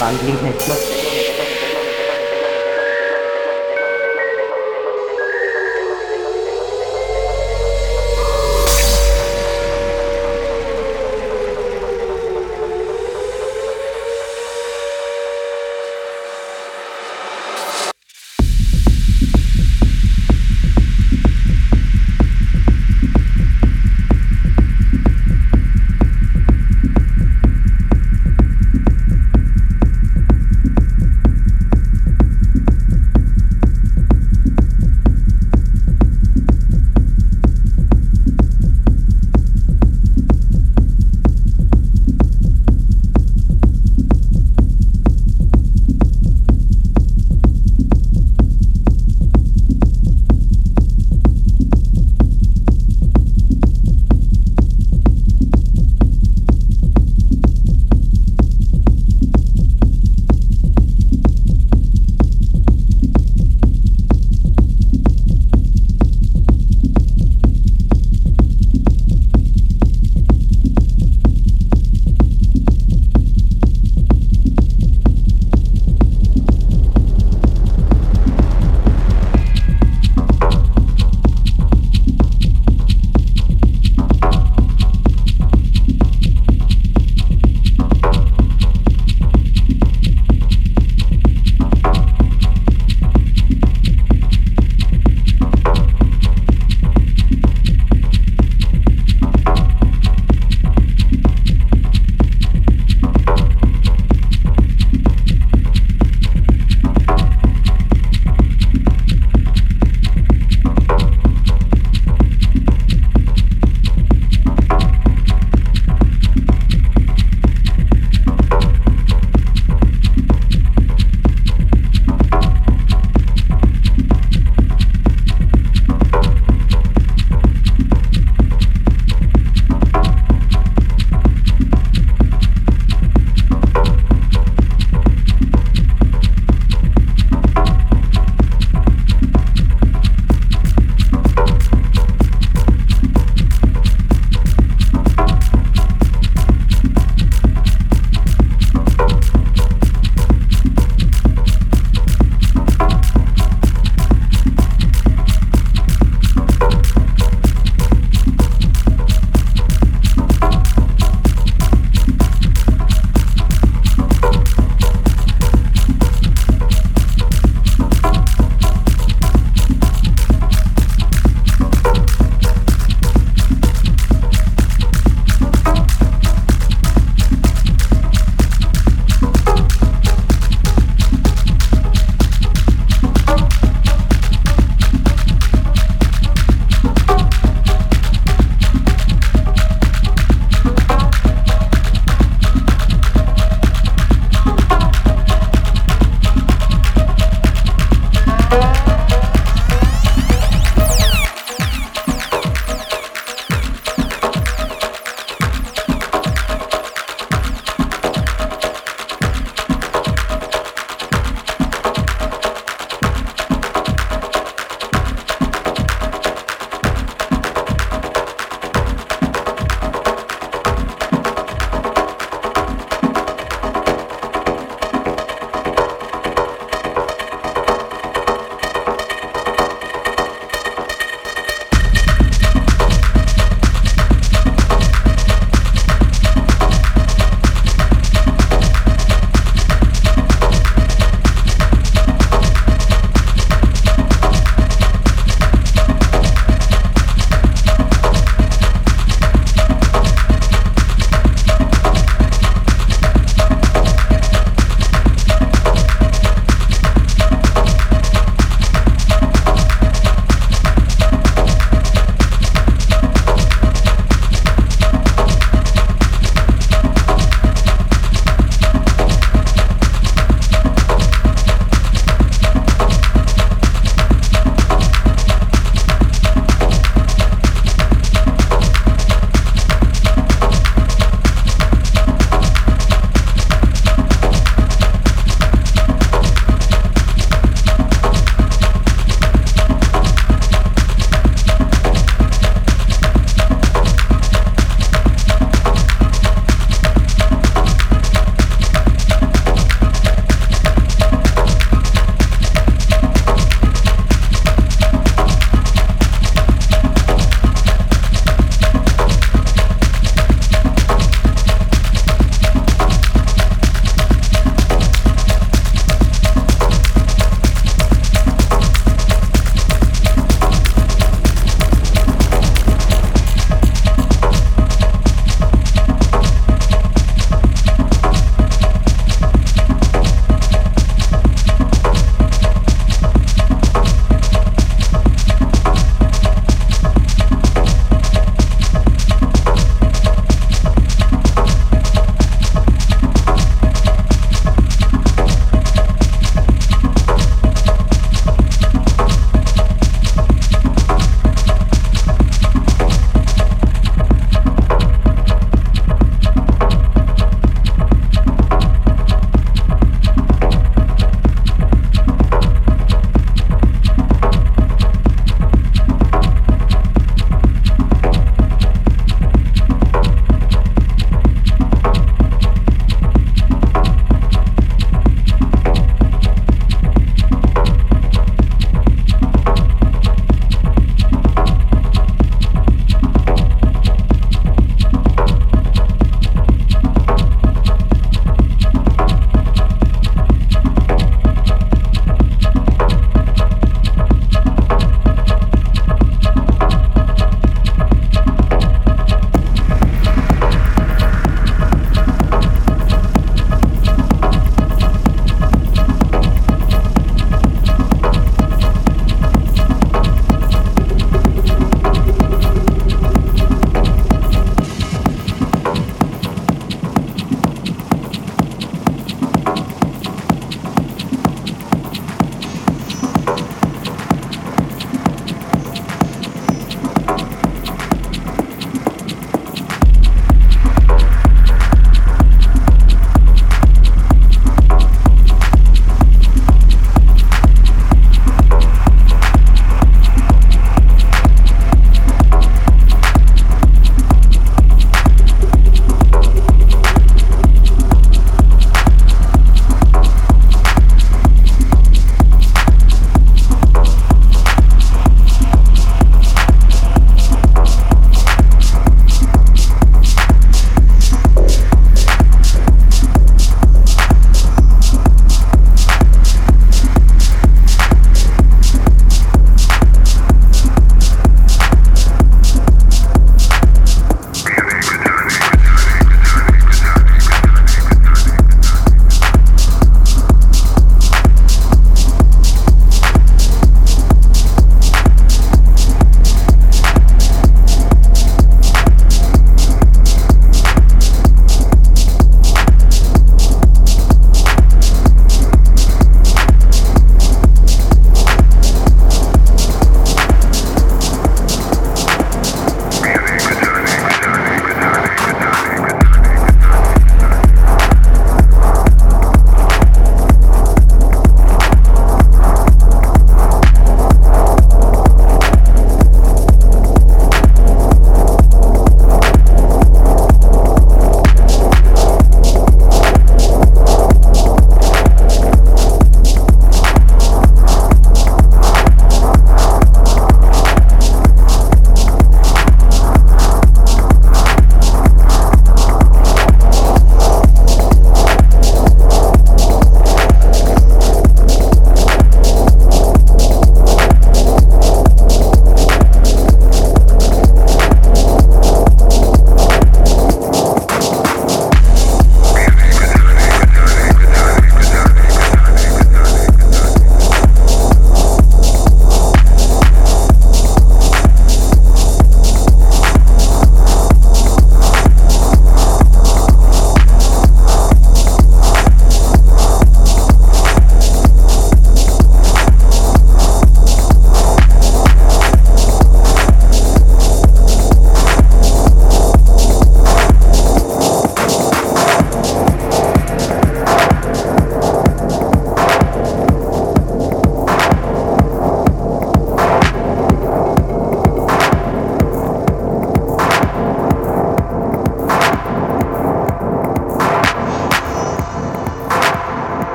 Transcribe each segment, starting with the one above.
कांगलिंग है तो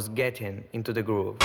was getting into the groove.